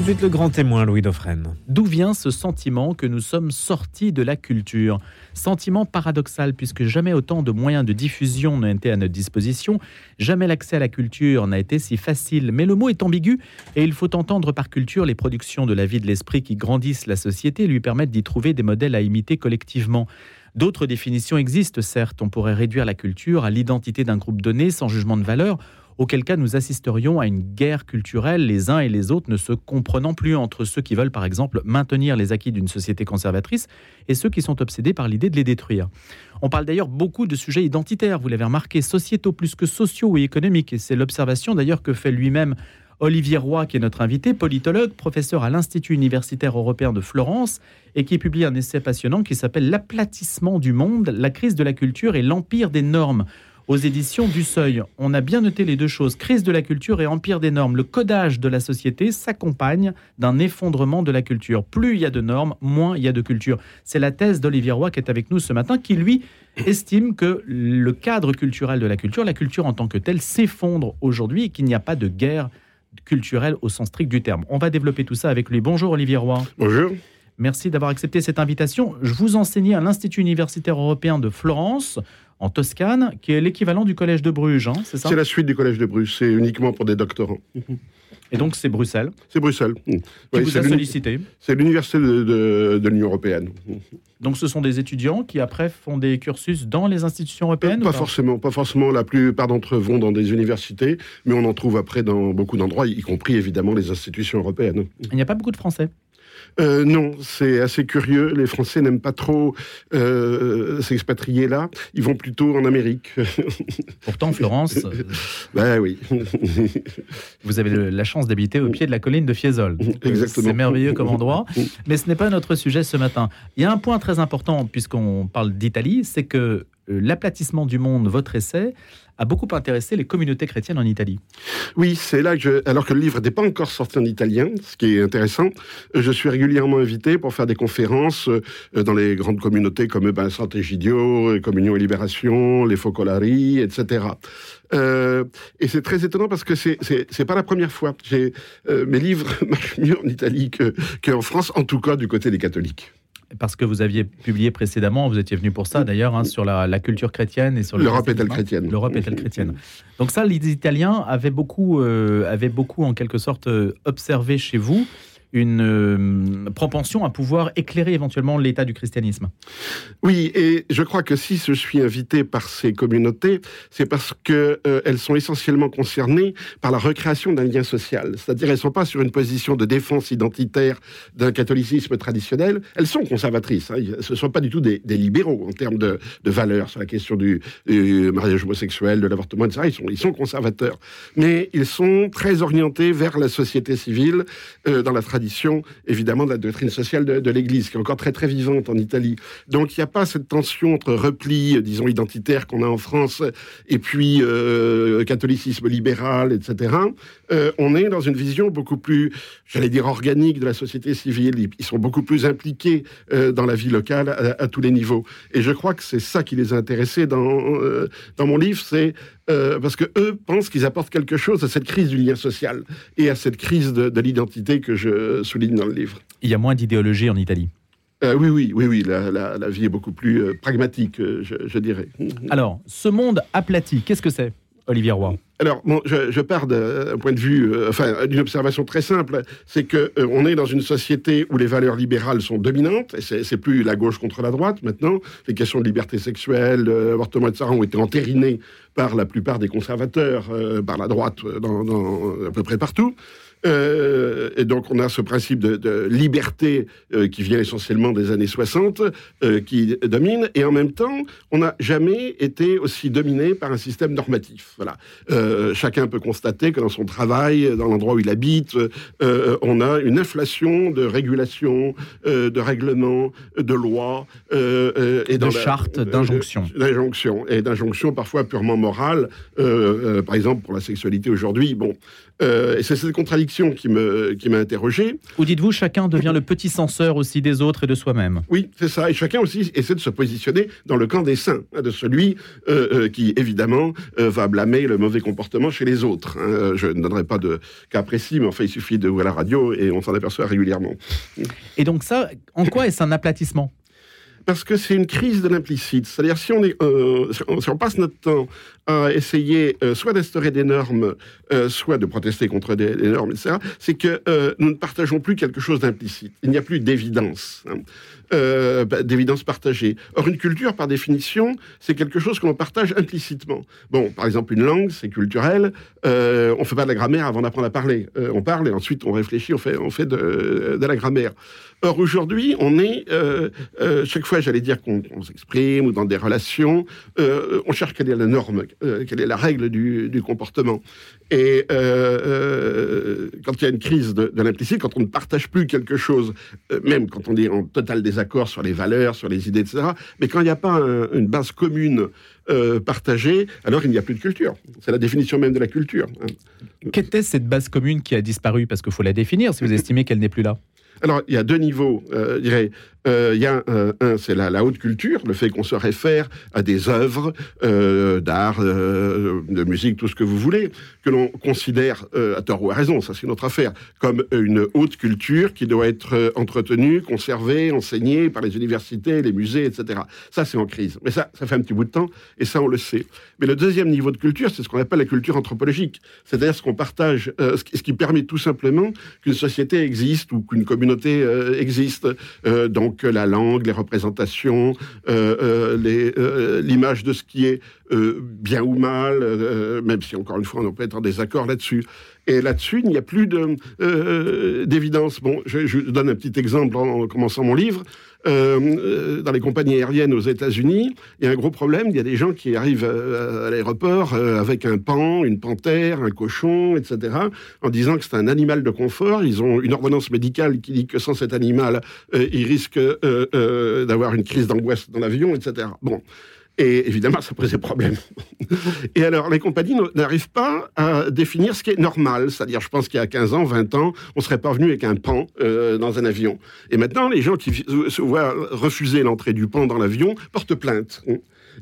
Tout de suite le grand témoin, Louis Dauphren. D'où vient ce sentiment que nous sommes sortis de la culture? Sentiment paradoxal puisque jamais autant de moyens de diffusion n'ont été à notre disposition, jamais l'accès à la culture n'a été si facile. Mais le mot est ambigu et il faut entendre par culture les productions de la vie de l'esprit qui grandissent la société et lui permettent d'y trouver des modèles à imiter collectivement. D'autres définitions existent, certes. On pourrait réduire la culture à l'identité d'un groupe donné sans jugement de valeur auquel cas nous assisterions à une guerre culturelle, les uns et les autres ne se comprenant plus entre ceux qui veulent par exemple maintenir les acquis d'une société conservatrice et ceux qui sont obsédés par l'idée de les détruire. On parle d'ailleurs beaucoup de sujets identitaires, vous l'avez remarqué, sociétaux plus que sociaux et économiques, et c'est l'observation d'ailleurs que fait lui-même Olivier Roy, qui est notre invité, politologue, professeur à l'Institut universitaire européen de Florence, et qui publie un essai passionnant qui s'appelle L'aplatissement du monde, la crise de la culture et l'empire des normes aux éditions du Seuil. On a bien noté les deux choses, crise de la culture et empire des normes. Le codage de la société s'accompagne d'un effondrement de la culture. Plus il y a de normes, moins il y a de culture. C'est la thèse d'Olivier Roy qui est avec nous ce matin, qui lui estime que le cadre culturel de la culture, la culture en tant que telle, s'effondre aujourd'hui et qu'il n'y a pas de guerre culturelle au sens strict du terme. On va développer tout ça avec lui. Bonjour Olivier Roy. Bonjour. Merci d'avoir accepté cette invitation. Je vous enseignais à l'Institut universitaire européen de Florence en Toscane, qui est l'équivalent du Collège de Bruges, hein, c'est ça C'est la suite du Collège de Bruges, c'est uniquement pour des doctorants. Et donc c'est Bruxelles C'est Bruxelles. Qui vous a sollicité C'est l'université de, l'Union européenne. Donc ce sont des étudiants qui après font des cursus dans les institutions européennes Pas, forcément, pas forcément. La plupart d'entre eux vont dans des universités, mais on en trouve après dans beaucoup d'endroits, y compris évidemment les institutions européennes. Il n'y a pas beaucoup de Français euh, non, c'est assez curieux. Les Français n'aiment pas trop euh, s'expatrier là. Ils vont plutôt en Amérique. Pourtant, Florence. ben oui. vous avez la chance d'habiter au pied de la colline de Fiesole. Exactement. C'est merveilleux comme endroit. Mais ce n'est pas notre sujet ce matin. Il y a un point très important, puisqu'on parle d'Italie, c'est que l'aplatissement du monde, votre essai, a beaucoup intéressé les communautés chrétiennes en Italie. Oui, c'est là que je, alors que le livre n'est pas encore sorti en italien, ce qui est intéressant, je suis régulièrement invité pour faire des conférences euh, dans les grandes communautés comme ben, Sant'Egidio, Communion et Libération, les Focolari, etc. Euh, et c'est très étonnant parce que c'est c'est pas la première fois. J'ai euh, mes livres marchent mieux en Italie qu'en France, en tout cas du côté des catholiques parce que vous aviez publié précédemment, vous étiez venu pour ça d'ailleurs, hein, sur la, culture chrétienne et sur l'Europe est-elle chrétienne. L'Europe est-elle chrétienne. Donc ça, les Italiens avaient beaucoup, euh, avaient beaucoup en quelque sorte euh, observé chez vous une euh, propension à pouvoir éclairer éventuellement l'état du christianisme. Oui, et je crois que si je suis invité par ces communautés, c'est parce que euh, sont essentiellement concernées par la recréation d'un lien social. C'est-à-dire, elles sont pas sur une position de défense identitaire d'un catholicisme traditionnel. Elles sont conservatrices. Hein. Ce ne sont pas du tout des, libéraux en termes de, valeurs sur la question du, mariage homosexuel, de l'avortement, etc. Ils sont, ils sont conservateurs, mais ils sont très orientés vers la société civile euh, dans la tradition évidemment, de la doctrine sociale de, l'Église, qui est encore très, très vivante en Italie. Donc, il n'y a pas cette tension entre repli, disons, identitaire qu'on a en France, et puis euh, catholicisme libéral, etc. Euh, on est dans une vision beaucoup plus, j'allais dire, organique de la société civile. Ils sont beaucoup plus impliqués euh, dans la vie locale à, tous les niveaux. Et je crois que c'est ça qui les a intéressés dans, dans mon livre, c'est parce que eux pensent qu'ils apportent quelque chose à cette crise du lien social et à cette crise de l'identité que je, souligne dans le livre. Il y a moins d'idéologie en Italie. Euh, oui, oui, oui, oui. La, vie est beaucoup plus euh, pragmatique, euh, je, dirais. Alors, ce monde aplati, qu'est-ce que c'est, Olivier Roy alors, je, pars d'un point de vue, enfin, d'une observation très simple, c'est que on est dans une société où les valeurs libérales sont dominantes, et c'est plus la gauche contre la droite maintenant. Les questions de liberté sexuelle, d'avortement, etc., ont été entérinées par la plupart des conservateurs, par la droite, dans, à peu près partout. Euh, et donc, on a ce principe de, liberté euh, qui vient essentiellement des années 60, euh, qui domine, et en même temps, on n'a jamais été aussi dominé par un système normatif. Voilà. chacun peut constater que dans son travail, dans l'endroit où il habite, on a une inflation de régulation, de règlements, de lois, et de chartes, d'injonctions. d'injonctions, et d'injonctions parfois purement morales. par exemple, pour la sexualité aujourd'hui, bon, et c'est cette contradiction qui m'a interrogé. Ou dites-vous, chacun devient le petit censeur aussi des autres et de soi-même? Oui, c'est ça. Et chacun aussi essaie de se positionner dans le camp des saints, hein, de celui euh, euh, qui évidemment euh, va blâmer le mauvais comportement comportement chez les autres. Hein. Je ne donnerai pas de cas précis, mais enfin, il suffit de voir la radio et on s'en aperçoit régulièrement. Et donc ça, en quoi est-ce un aplatissement? Parce que c'est une crise de l'implicite. C'est-à-dire si on, euh, passe notre temps à essayer euh, soit d'instaurer des normes, euh, soit de protester contre des, normes, etc., c'est que nous ne partageons plus quelque chose d'implicite. Il n'y a plus d'évidence. Hein. Bah, d'évidence partagée. Or, une culture, par définition, c'est quelque chose que l'on partage implicitement. Bon, par exemple, une langue, c'est culturel. on ne fait pas de la grammaire avant d'apprendre à parler. on parle et ensuite on réfléchit, on fait, de, de la grammaire. Or, aujourd'hui, on est, chaque fois, j'allais dire qu'on s'exprime ou dans des relations, on cherche quelle est la norme, euh, quelle est la règle du, comportement. Et euh, euh, quand il y a une crise de, l'implicite, quand on ne partage plus quelque chose, même quand on est en total désaccord sur les valeurs, sur les idées, etc., mais quand il n'y a pas une base commune partagée, alors il n'y a plus de culture. C'est la définition même de la culture. Hein. Qu'était cette base commune qui a disparu? Parce qu'il faut la définir si vous estimez qu'elle n'est plus là. Alors, il y a deux niveaux, je dirais. Euh, il y a un, c'est la, haute culture, le fait qu'on se réfère à des œuvres euh, d'art, euh, de musique, tout ce que vous voulez, que l'on considère, à tort ou à raison, ça c'est notre affaire, comme une haute culture qui doit être entretenue, conservée, enseignée par les universités, les musées, etc. Ça c'est en crise. Mais ça, ça fait un petit bout de temps, et ça on le sait. Mais le deuxième niveau de culture, c'est ce qu'on appelle la culture anthropologique, c'est-à-dire ce qu'on partage, ce qui, permet tout simplement qu'une société existe ou qu'une communauté existe. donc donc la langue, les représentations, euh, euh, euh, l'image de ce qui est bien ou mal, même si encore une fois on peut être en désaccord là-dessus. Et là-dessus, il n'y a plus d'évidence. bon, je, je, donne un petit exemple en commençant mon livre. Euh, euh, dans les compagnies aériennes aux États-Unis, il y a un gros problème. Il y a des gens qui arrivent euh, à, l'aéroport avec un pan, une panthère, un cochon, etc., en disant que c'est un animal de confort. Ils ont une ordonnance médicale qui dit que sans cet animal, ils risquent d'avoir une crise d'angoisse dans l'avion, etc. Bon. Et évidemment, ça posait problème. Et alors, les compagnies n'arrivent pas à définir ce qui est normal. C'est-à-dire, je pense qu'il y a 15 ans, 20 ans, on serait pas venu avec un pan euh, dans un avion. Et maintenant, les gens qui se voient refuser l'entrée du pan dans l'avion portent plainte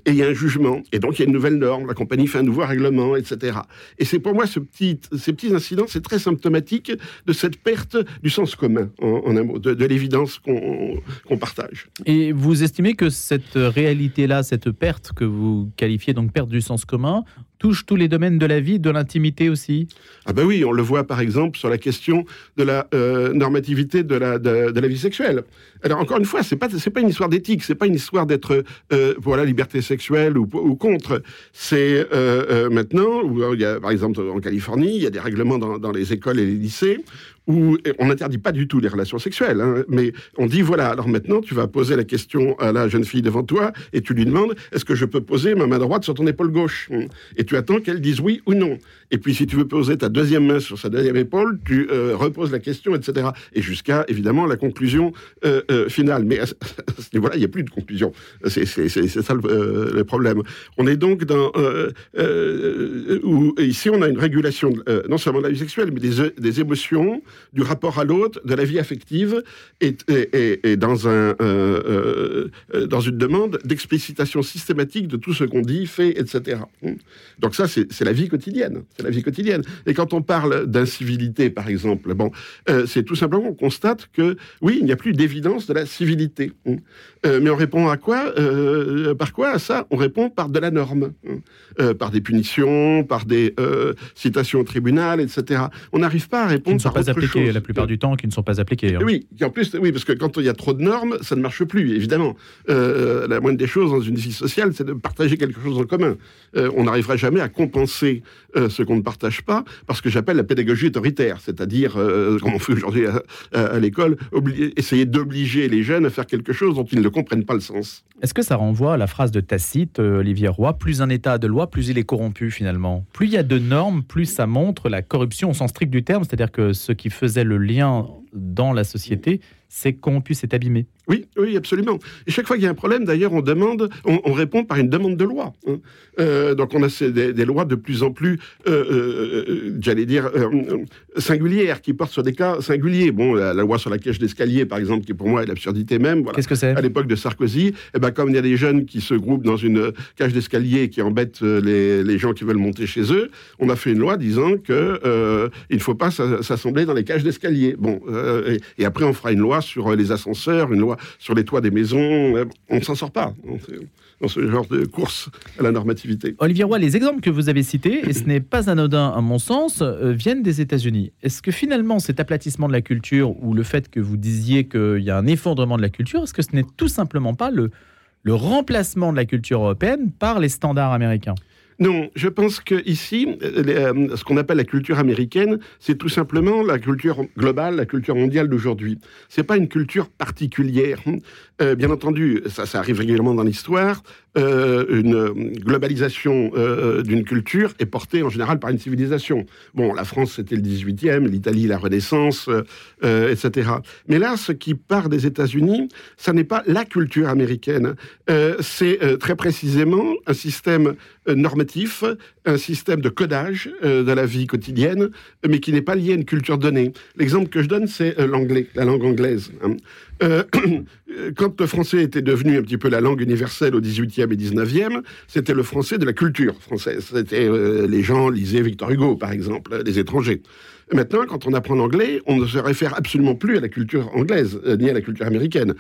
et il y a un jugement. Et donc, il y a une nouvelle norme, la compagnie fait un nouveau règlement, etc. Et c'est pour moi, ces petits incidents, c'est très symptomatique de cette perte du sens commun, en, un mot, de, l'évidence qu'on partage. Et vous estimez que cette réalité-là, cette perte que vous qualifiez donc perte du sens commun, touche tous les domaines de la vie, de l'intimité aussi Ah ben oui, on le voit par exemple sur la question de la euh, normativité de la, de, la vie sexuelle. Alors encore une fois, c'est pas pas une histoire d'éthique, c'est pas une histoire d'être euh, la liberté sexuelle ou, contre. C'est euh, euh maintenant, où par exemple en Californie, il y a des règlements dans les écoles et les lycées où on n'interdit pas du tout les relations sexuelles, hein, mais on dit voilà, alors maintenant tu vas poser la question à la jeune fille devant toi et tu lui demandes est-ce que je peux poser ma main droite sur ton épaule gauche? Et tu attends qu'elle dise oui ou non. Et puis si tu veux poser ta deuxième main sur sa deuxième épaule, tu euh, reposes la question, etc. Et jusqu'à évidemment la conclusion euh, euh, finale. Mais à il n'y a plus de conclusion. C'est ça le, problème. On est donc dans où ici on a une régulation non seulement de la vie sexuelle, mais des émotions du rapport à l'autre, de la vie affective, et, dans, un, euh, euh, dans une demande d'explicitation systématique de tout ce qu'on dit, fait, etc. Donc ça, c'est la vie quotidienne. C'est la vie quotidienne. Et quand on parle d'incivilité, par exemple, bon, euh, c'est tout simplement qu'on constate que, oui, il n'y a plus d'évidence de la civilité. mais on répond à quoi Par quoi à ça? On répond par de la norme, par des punitions, par des citations au tribunal, etc. On n'arrive pas à répondre par autre la plupart du temps qui ne sont pas appliquées. Hein. Oui, en plus, oui, parce que quand il y a trop de normes, ça ne marche plus, évidemment. Euh, la moindre des choses dans une vie sociale, c'est de partager quelque chose en commun. Euh, on n'arrivera jamais à compenser euh, ce qu'on ne partage pas, parce que j'appelle la pédagogie autoritaire, c'est-à-dire, comme on fait aujourd'hui à, l'école, essayer d'obliger les jeunes à faire quelque chose dont ils ne comprennent pas le sens. Est-ce que ça renvoie à la phrase de Tacite, Olivier Roy, plus un État de loi, plus il est corrompu finalement Plus il y a de normes, plus ça montre la corruption au sens strict du terme, c'est-à-dire que ce qui faisait le lien dans la société, c'est corrompu, c'est abîmé. Oui, oui, absolument. Et chaque fois qu'il y a un problème, d'ailleurs, on demande, on, répond par une demande de loi. Hein. Euh, donc on a des, lois de plus en plus, euh, euh, j'allais dire, singulières, qui portent sur des cas singuliers. Bon, la, loi sur la cage d'escalier, par exemple, qui pour moi est l'absurdité même. Qu'est-ce que c'est? À l'époque de Sarkozy, eh ben, comme il y a des jeunes qui se groupent dans une cage d'escalier qui embêtent les, gens qui veulent monter chez eux, on a fait une loi disant que il ne faut pas s'assembler dans les cages d'escalier. Bon, et après on fera une loi sur les ascenseurs, une loi sur les toits des maisons. Euh, on ne s'en sort pas dans ce genre de course à la normativité. Olivier Roy, les exemples que vous avez cités, et ce n'est pas anodin à mon sens, euh, viennent des États-Unis. Est-ce que finalement cet aplatissement de la culture ou le fait que vous disiez qu'il y a un effondrement de la culture, est-ce que ce n'est tout simplement pas le remplacement de la culture européenne par les standards américains? Non, je pense que ici, euh, euh, ce qu'on appelle la culture américaine, c'est tout simplement la culture globale, la culture mondiale d'aujourd'hui. C'est pas une culture particulière. Euh, bien entendu, ça arrive régulièrement dans l'histoire. Euh, une globalisation euh, d'une culture est portée en général par une civilisation. Bon, la France, c'était le 18e, l'Italie, la Renaissance, euh, etc. Mais là, ce qui part des États-Unis, ça n'est pas la culture américaine. c'est très précisément un système normatif, un système de codage de la vie quotidienne, mais qui n'est pas lié à une culture donnée. L'exemple que je donne, c'est l'anglais, la langue anglaise. Hein. Euh, quand le français était devenu un petit peu la langue universelle au 18e et 19e, c'était le français de la culture française. C'était euh, les gens lisaient Victor Hugo, par exemple, les étrangers. Maintenant, quand on apprend l'anglais, on ne se réfère absolument plus à la culture anglaise, euh, ni à la culture américaine,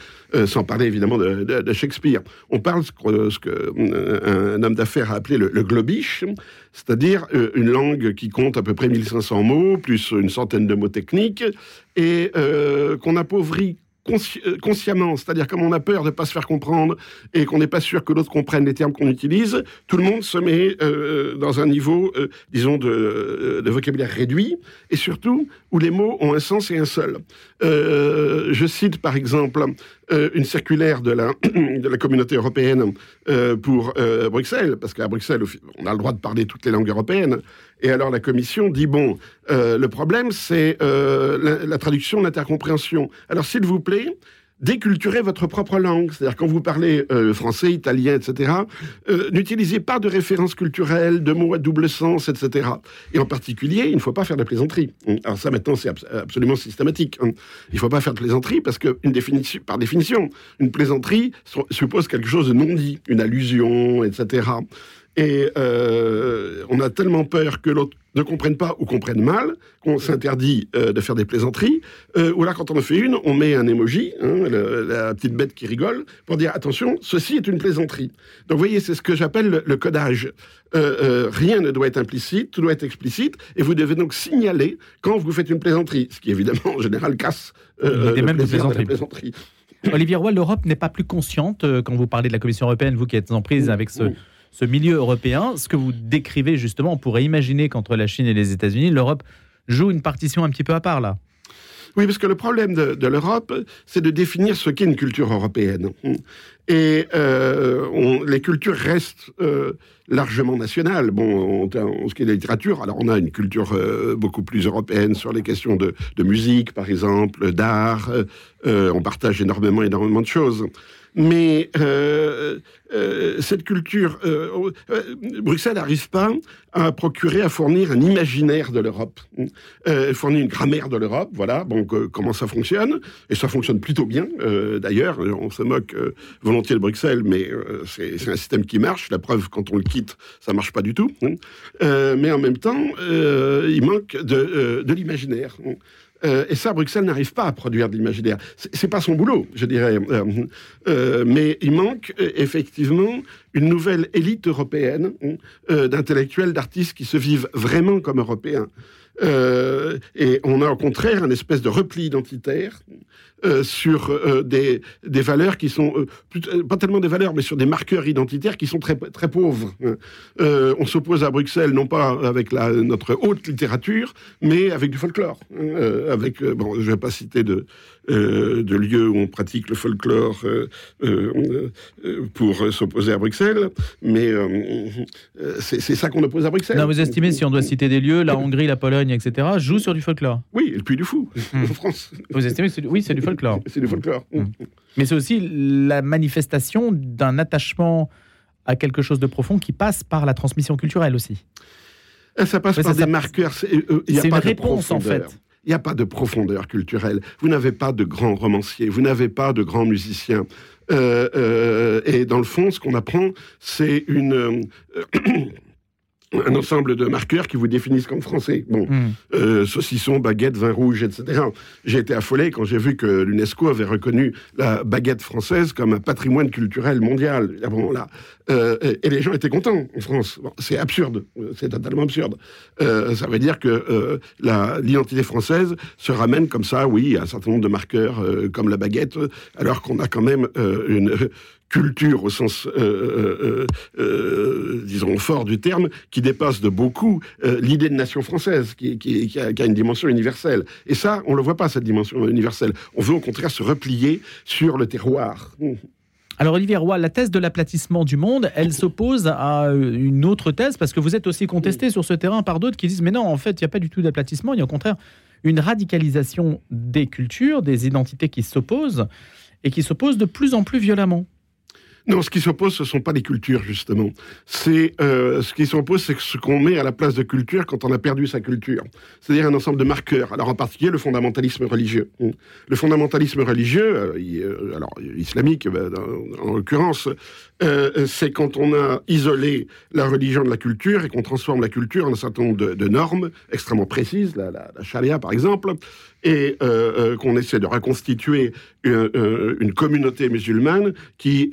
sans parler évidemment de, Shakespeare. On parle ce que, ce que un homme d'affaires a appelé le, le globish, c'est-à-dire une langue qui compte à peu près 1500 mots, plus une centaine de mots techniques, et qu'on appauvrit euh, consciemment, c'est-à-dire comme on a peur de ne pas se faire comprendre et qu'on n'est pas sûr que l'autre comprenne les termes qu'on utilise, tout le monde se met euh, dans un niveau, euh, disons, de, vocabulaire réduit et surtout où les mots ont un sens et un seul. je cite par exemple une circulaire de la, la communauté européenne pour Bruxelles, parce qu'à Bruxelles, on a le droit de parler toutes les langues européennes. Et alors la commission dit bon, euh, le problème c'est euh, la, traduction, l'intercompréhension. Alors s'il vous plaît, déculturez votre propre langue. C'est-à-dire quand vous parlez euh, français, italien, etc., n'utilisez pas de références culturelles, de mots à double sens, etc. Et en particulier, il ne faut pas faire de plaisanterie. Alors ça maintenant c'est absolument systématique. Hein. Il ne faut pas faire de plaisanterie parce que par définition, une plaisanterie suppose quelque chose de non dit, une allusion, etc. Et euh, on a tellement peur que l'autre ne comprenne pas ou comprenne mal qu'on s'interdit euh, de faire des plaisanteries. Euh, ou là, quand on en fait une, on met un emoji, hein, la petite bête qui rigole, pour dire attention, ceci est une plaisanterie. Donc, vous voyez, c'est ce que j'appelle le, codage. rien ne doit être implicite, tout doit être explicite, et vous devez donc signaler quand vous faites une plaisanterie, ce qui évidemment en général casse le même de plaisanterie. Olivier Roy, l'Europe n'est pas plus consciente quand vous parlez de la Commission européenne, vous qui êtes en prise avec ce ce milieu européen. Ce que vous décrivez justement, on pourrait imaginer qu'entre la Chine et les États-Unis, l'Europe joue une partition un petit peu à part là. Oui, parce que le problème de, l'Europe, c'est de définir ce qu'est une culture européenne. Et euh, les cultures restent euh, largement nationales. Bon, en, ce qui est de la littérature, alors on a une culture euh, beaucoup plus européenne sur les questions de, musique, par exemple, d'art. on partage énormément, énormément de choses. Mais euh, euh, cette culture, euh, Bruxelles n'arrive pas à procurer, à fournir un imaginaire de l'Europe. Elle fournit une grammaire de l'Europe, voilà, donc comment ça fonctionne? Et ça fonctionne plutôt bien, d'ailleurs. On se moque volontiers de Bruxelles, mais c'est un système qui marche. La preuve, quand on le quitte, ça marche pas du tout. Hein. mais en même temps, il manque de, de l'imaginaire. Euh, et ça, Bruxelles n'arrive pas à produire de l'imaginaire. C'est pas son boulot, je dirais. Euh, euh, mais il manque effectivement une nouvelle élite européenne d'intellectuels, d'artistes qui se vivent vraiment comme européens. et on a au contraire un espèce de repli identitaire euh, sur euh, des, des, valeurs qui sont euh, pas tellement des valeurs, mais sur des marqueurs identitaires qui sont très très pauvres. on s'oppose à Bruxelles non pas avec la, notre haute littérature, mais avec du folklore. avec bon, je vais pas citer de de lieux où on pratique le folklore pour s'opposer à Bruxelles, mais c'est ça qu'on oppose à Bruxelles. Non, vous estimez si on doit citer des lieux, la Hongrie, la Pologne etc., jouent sur du folklore. Oui, et puis du fou, Hmm. en France. Vous estimez oui, c'est du folklore. C'est du folklore. Mm. Mais c'est aussi la manifestation d'un attachement à quelque chose de profond qui passe par la transmission culturelle aussi. Et Ça passe Ouais, par ça- des ça- marqueurs. c'est- euh, C'est une pas réponse en fait. Il n'y a pas de profondeur culturelle. Vous n'avez pas de grands romanciers, vous n'avez pas de grands musiciens. Euh, euh, et dans le fond, ce qu'on apprend, c'est une, euh, un ensemble de marqueurs qui vous définissent comme français. Bon, Hmm. euh, saucisson, baguette, vin rouge, etc. J'ai été affolé quand j'ai vu que l'UNESCO avait reconnu la baguette française comme un patrimoine culturel mondial. Ah bon, là, euh, et les gens étaient contents en France. Bon, c'est absurde, c'est totalement absurde. Euh, ça veut dire que euh, l'identité française se ramène comme ça, oui, à un certain nombre de marqueurs euh, comme la baguette, alors qu'on a quand même euh, une culture au sens, euh, euh, euh, disons, fort du terme, qui dépasse de beaucoup l'idée de nation française, qui, qui- qui a, qui a une dimension universelle. Et ça, on ne le voit pas, cette dimension universelle. On veut au contraire se replier sur le terroir. Alors Olivier Roy, la thèse de l'aplatissement du monde, elle s'oppose à une autre thèse, parce que vous êtes aussi contesté sur ce terrain par d'autres qui disent, mais non, en fait, il n'y a pas du tout d'aplatissement, il y a au contraire une radicalisation des cultures, des identités qui s'opposent, et qui s'opposent de plus en plus violemment. Non, ce qui s'oppose, ce ne sont pas les cultures, justement. C'est euh, ce qui s'oppose, c'est ce qu'on met à la place de culture quand on a perdu sa culture. C'est-à-dire un ensemble de marqueurs. Alors en particulier le fondamentalisme religieux. Le fondamentalisme religieux, euh, euh, alors islamique ben, dans- en l'occurrence, euh, c'est quand on a isolé la religion de la culture et qu'on transforme la culture en un certain nombre de, de normes extrêmement précises, la, la, la charia par exemple, et euh, euh, qu'on essaie de reconstituer une, euh, une communauté musulmane qui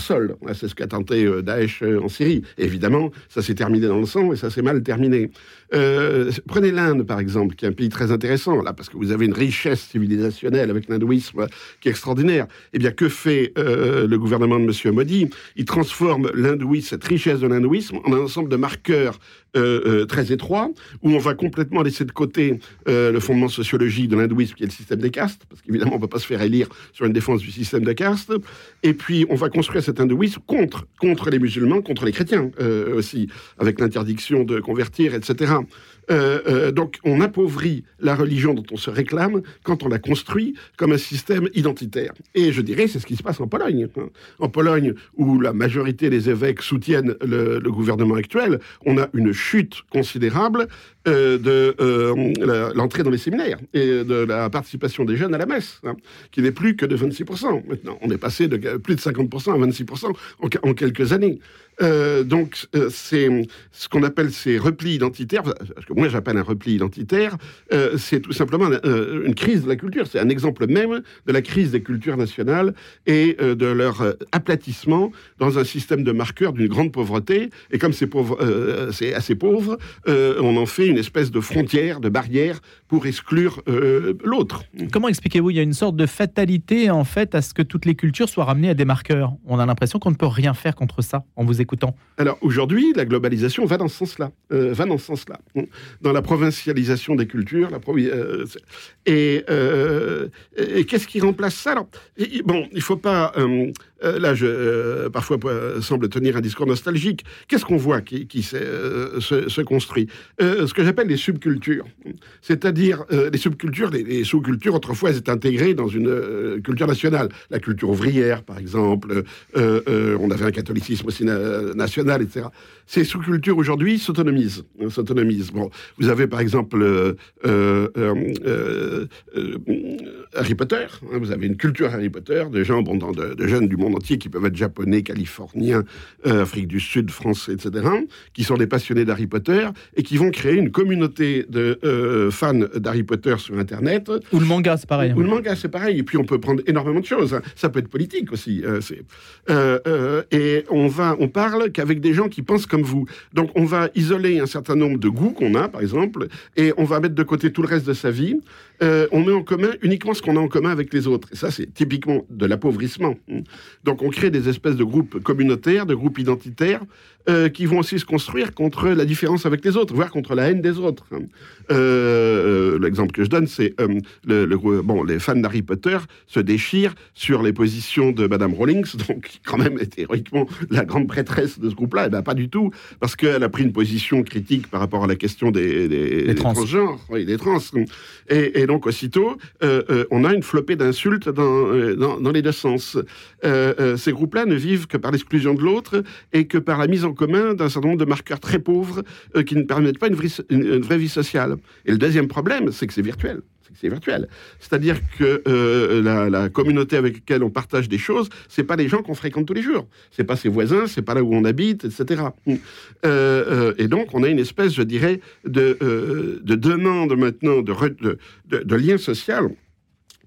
sol. Voilà, C'est ce qu'a tenté Daesh en Syrie. Évidemment, ça s'est terminé dans le sang et ça s'est mal terminé. Euh, prenez l'Inde, par exemple, qui est un pays très intéressant, là, parce que vous avez une richesse civilisationnelle avec l'hindouisme qui est extraordinaire. Eh bien, que fait euh, le gouvernement de M. Modi? Il transforme l'hindouisme, cette richesse de l'hindouisme, en un ensemble de marqueurs euh, euh, très étroits, où on va complètement laisser de côté euh, le fondement sociologique de l'hindouisme, qui est le système des castes, parce qu'évidemment, on ne peut pas se faire élire sur une défense du système de castes. Et puis, on va construire cet hindouisme contre, les musulmans, contre les chrétiens euh, aussi, avec l'interdiction de convertir, etc. Now, Euh, euh, donc, on appauvrit la religion dont on se réclame quand on la construit comme un système identitaire. Et je dirais, c'est ce qui se passe en Pologne. hein. En Pologne, où la majorité des évêques soutiennent le, gouvernement actuel, on a une chute considérable euh, de l'entrée dans les séminaires et de la participation des jeunes à la messe, hein, qui n'est plus que de 26%. Maintenant, on est passé de plus de 50% à 26% en, quelques années. Donc, c'est ce qu'on appelle ces replis identitaires, moi j'appelle un repli identitaire, euh, c'est tout simplement euh, une crise de la culture. C'est un exemple même de la crise des cultures nationales et euh, de leur aplatissement dans un système de marqueurs d'une grande pauvreté. Et comme c'est pauvre, c'est assez pauvre, on en fait une espèce de frontière, de barrière pour exclure l'autre. Comment expliquez-vous? Il y a une sorte de fatalité en fait à ce que toutes les cultures soient ramenées à des marqueurs. On a l'impression qu'on ne peut rien faire contre ça en vous écoutant. Alors aujourd'hui, la globalisation va dans ce sens-là, va dans ce sens-là, dans la provincialisation des cultures, euh, euh, et qu'est-ce qui remplace ça? Bon, il faut pas. Euh, là, je euh, parfois euh, semble tenir un discours nostalgique. Qu'est-ce qu'on voit qui, euh, se, construit Ce que j'appelle les subcultures, c'est-à-dire les subcultures, les, sous-cultures. Autrefois, elles étaient intégrées dans une culture nationale, la culture ouvrière, par exemple. On avait un catholicisme aussi na- national, etc. Ces sous-cultures aujourd'hui s'autonomisent, s'autonomisent. Bon, vous avez par exemple Harry Potter. hein, vous avez une culture Harry Potter, de gens, bon, de, de jeunes du monde entier qui peuvent être japonais, californiens, euh, Afrique du Sud, français, etc., qui sont des passionnés d'Harry Potter et qui vont créer une communauté de euh, fans d'Harry Potter sur Internet. Ou le manga, c'est pareil. Ou le manga, c'est pareil. Et puis on peut prendre énormément de choses. hein. Ça peut être politique aussi. euh, euh, et on va, on parle qu'avec des gens qui pensent comme vous. Donc on va isoler un certain nombre de goûts qu'on a, par exemple, et on va mettre de côté tout le reste de sa vie. On met en commun uniquement ce qu'on a en commun avec les autres. Et ça, c'est typiquement de l'appauvrissement. Donc on crée des espèces de groupes communautaires, de groupes identitaires, qui vont aussi se construire contre la différence avec les autres, voire contre la haine des autres. L'exemple que je donne, c'est le, le, bon, les fans d'Harry Potter se déchirent sur les positions de Madame Rawlings, donc qui quand même est héroïquement la grande prêtresse de ce groupe-là. Eh bien, pas du tout, parce qu'elle a pris une position critique par rapport à la question des, des, transgenres, oui, des trans. Et, donc, aussitôt, euh, euh, on a une flopée d'insultes dans, euh, dans, les deux sens. ces groupes-là ne vivent que par l'exclusion de l'autre et que par la mise en commun d'un certain nombre de marqueurs très pauvres qui ne permettent pas une une vraie vie sociale. Et le deuxième problème, c'est que c'est virtuel c'est virtuel. C'est-à-dire que euh, la, communauté avec laquelle on partage des choses, c'est pas les gens qu'on fréquente tous les jours. C'est pas ses voisins, c'est pas là où on habite, etc. Euh, euh, et donc, on a une espèce, je dirais, de, de demande maintenant de, de, de lien social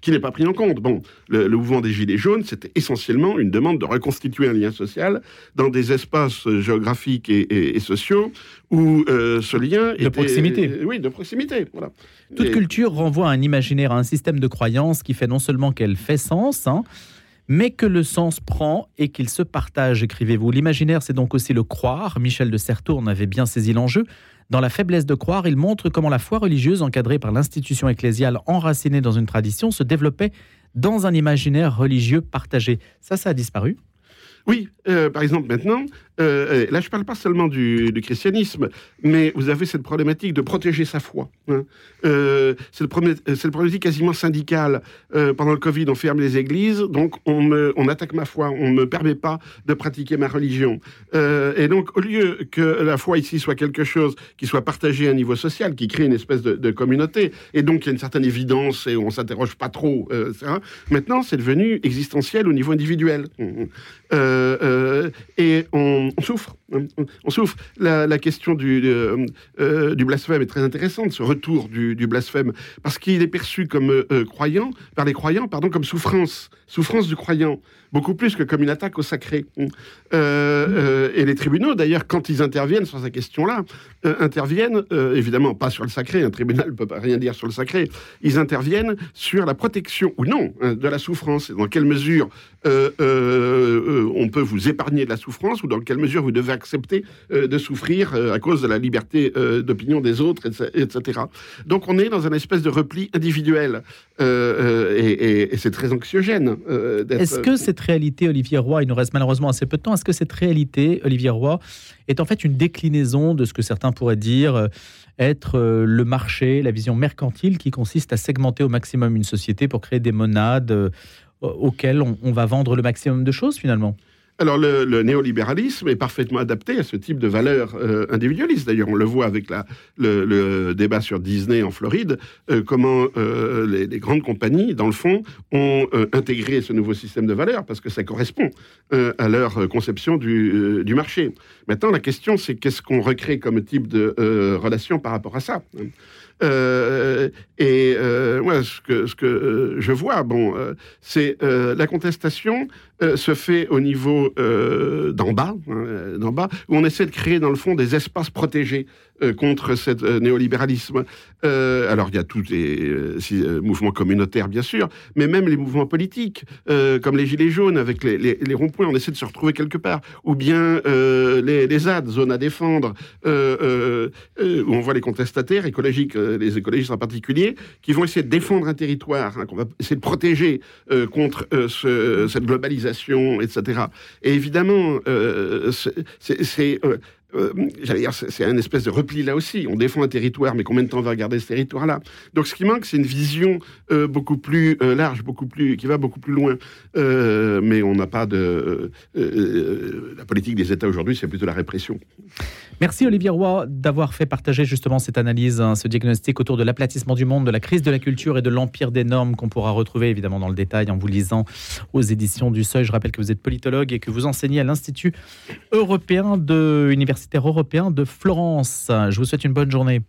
qui n'est pas pris en compte. Bon, le, mouvement des Gilets jaunes, c'était essentiellement une demande de reconstituer un lien social dans des espaces géographiques et, sociaux où euh, ce lien de proximité. oui, de proximité. Voilà. Toute culture renvoie à un imaginaire, à un système de croyances qui fait non seulement qu'elle fait sens, hein, mais que le sens prend et qu'il se partage, écrivez-vous. L'imaginaire, c'est donc aussi le croire. Michel de Certeau en avait bien saisi l'enjeu. Dans La faiblesse de croire, il montre comment la foi religieuse, encadrée par l'institution ecclésiale enracinée dans une tradition, se développait dans un imaginaire religieux partagé. Ça, ça a disparu oui, euh, par exemple, maintenant, euh, là, je ne parle pas seulement du, christianisme, mais vous avez cette problématique de protéger sa foi. Hein. Euh, c'est le problématique quasiment syndicale. pendant le Covid, on ferme les églises, donc on, attaque ma foi, on ne me permet pas de pratiquer ma religion. et donc, au lieu que la foi ici soit quelque chose qui soit partagé à un niveau social, qui crée une espèce de, communauté, et donc il y a une certaine évidence et on s'interroge pas trop, maintenant c'est devenu existentiel au niveau individuel. Euh, euh, et on, souffre. On, souffre. La, question du, euh, du blasphème est très intéressante, ce retour du, blasphème, parce qu'il est perçu comme croyant, par les croyants, pardon, comme souffrance, souffrance du croyant beaucoup plus que comme une attaque au sacré. Euh, euh, et les tribunaux, d'ailleurs, quand ils interviennent sur cette question-là, euh, interviennent évidemment pas sur le sacré, un tribunal ne peut pas rien dire sur le sacré, ils interviennent sur la protection ou non hein, de la souffrance, dans quelle mesure on peut vous épargner de la souffrance ou dans quelle mesure vous devez accepter de souffrir à cause de la liberté d'opinion des autres, etc. Donc on est dans un espèce de repli individuel et, et c'est très anxiogène. Est-ce que c'est réalité, Olivier Roy, il nous reste malheureusement assez peu de temps, est-ce que cette réalité, Olivier Roy, est en fait une déclinaison de ce que certains pourraient dire euh, être euh, le marché, la vision mercantile qui consiste à segmenter au maximum une société pour créer des monades euh, auxquelles on va vendre le maximum de choses finalement alors le, néolibéralisme est parfaitement adapté à ce type de valeurs euh. D'ailleurs, on le voit avec le, débat sur Disney en Floride, euh, comment euh, les, grandes compagnies, dans le fond, ont intégré ce nouveau système de valeurs parce que ça correspond à leur conception du, marché. Maintenant, la question, c'est qu'est-ce qu'on recrée comme type de relation par rapport à ça euh, et euh, moi, ce que, euh, je vois, bon, c'est la contestation se fait au niveau d'en bas, hein, d'en bas, où on essaie de créer dans le fond des espaces protégés contre ce néolibéralisme. alors il y a tous les mouvements communautaires, bien sûr, mais même les mouvements politiques, comme les Gilets jaunes avec les, les, ronds-points, on essaie de se retrouver quelque part, ou bien les, les ZAD, zones à défendre, où on voit les contestataires écologiques les écologistes en particulier, qui vont essayer de défendre un territoire, hein, qu'on va essayer de protéger euh, contre euh, cette globalisation, etc. Et évidemment, euh, c'est euh, j'allais dire, c'est un espèce de repli là aussi. On défend un territoire, mais combien de temps on va garder ce territoire-là? Donc, ce qui manque, c'est une vision euh, beaucoup plus euh, large, beaucoup plus, qui va beaucoup plus loin. mais on n'a pas de. la politique des États aujourd'hui, c'est plutôt la répression. Merci Olivier Roy d'avoir fait partager justement cette analyse, hein, ce diagnostic autour de l'aplatissement du monde, de la crise de la culture et de l'empire des normes qu'on pourra retrouver évidemment dans le détail en vous lisant aux éditions du Seuil. Je rappelle que vous êtes politologue et que vous enseignez à l'Institut européen de européen de Florence. Je vous souhaite une bonne journée.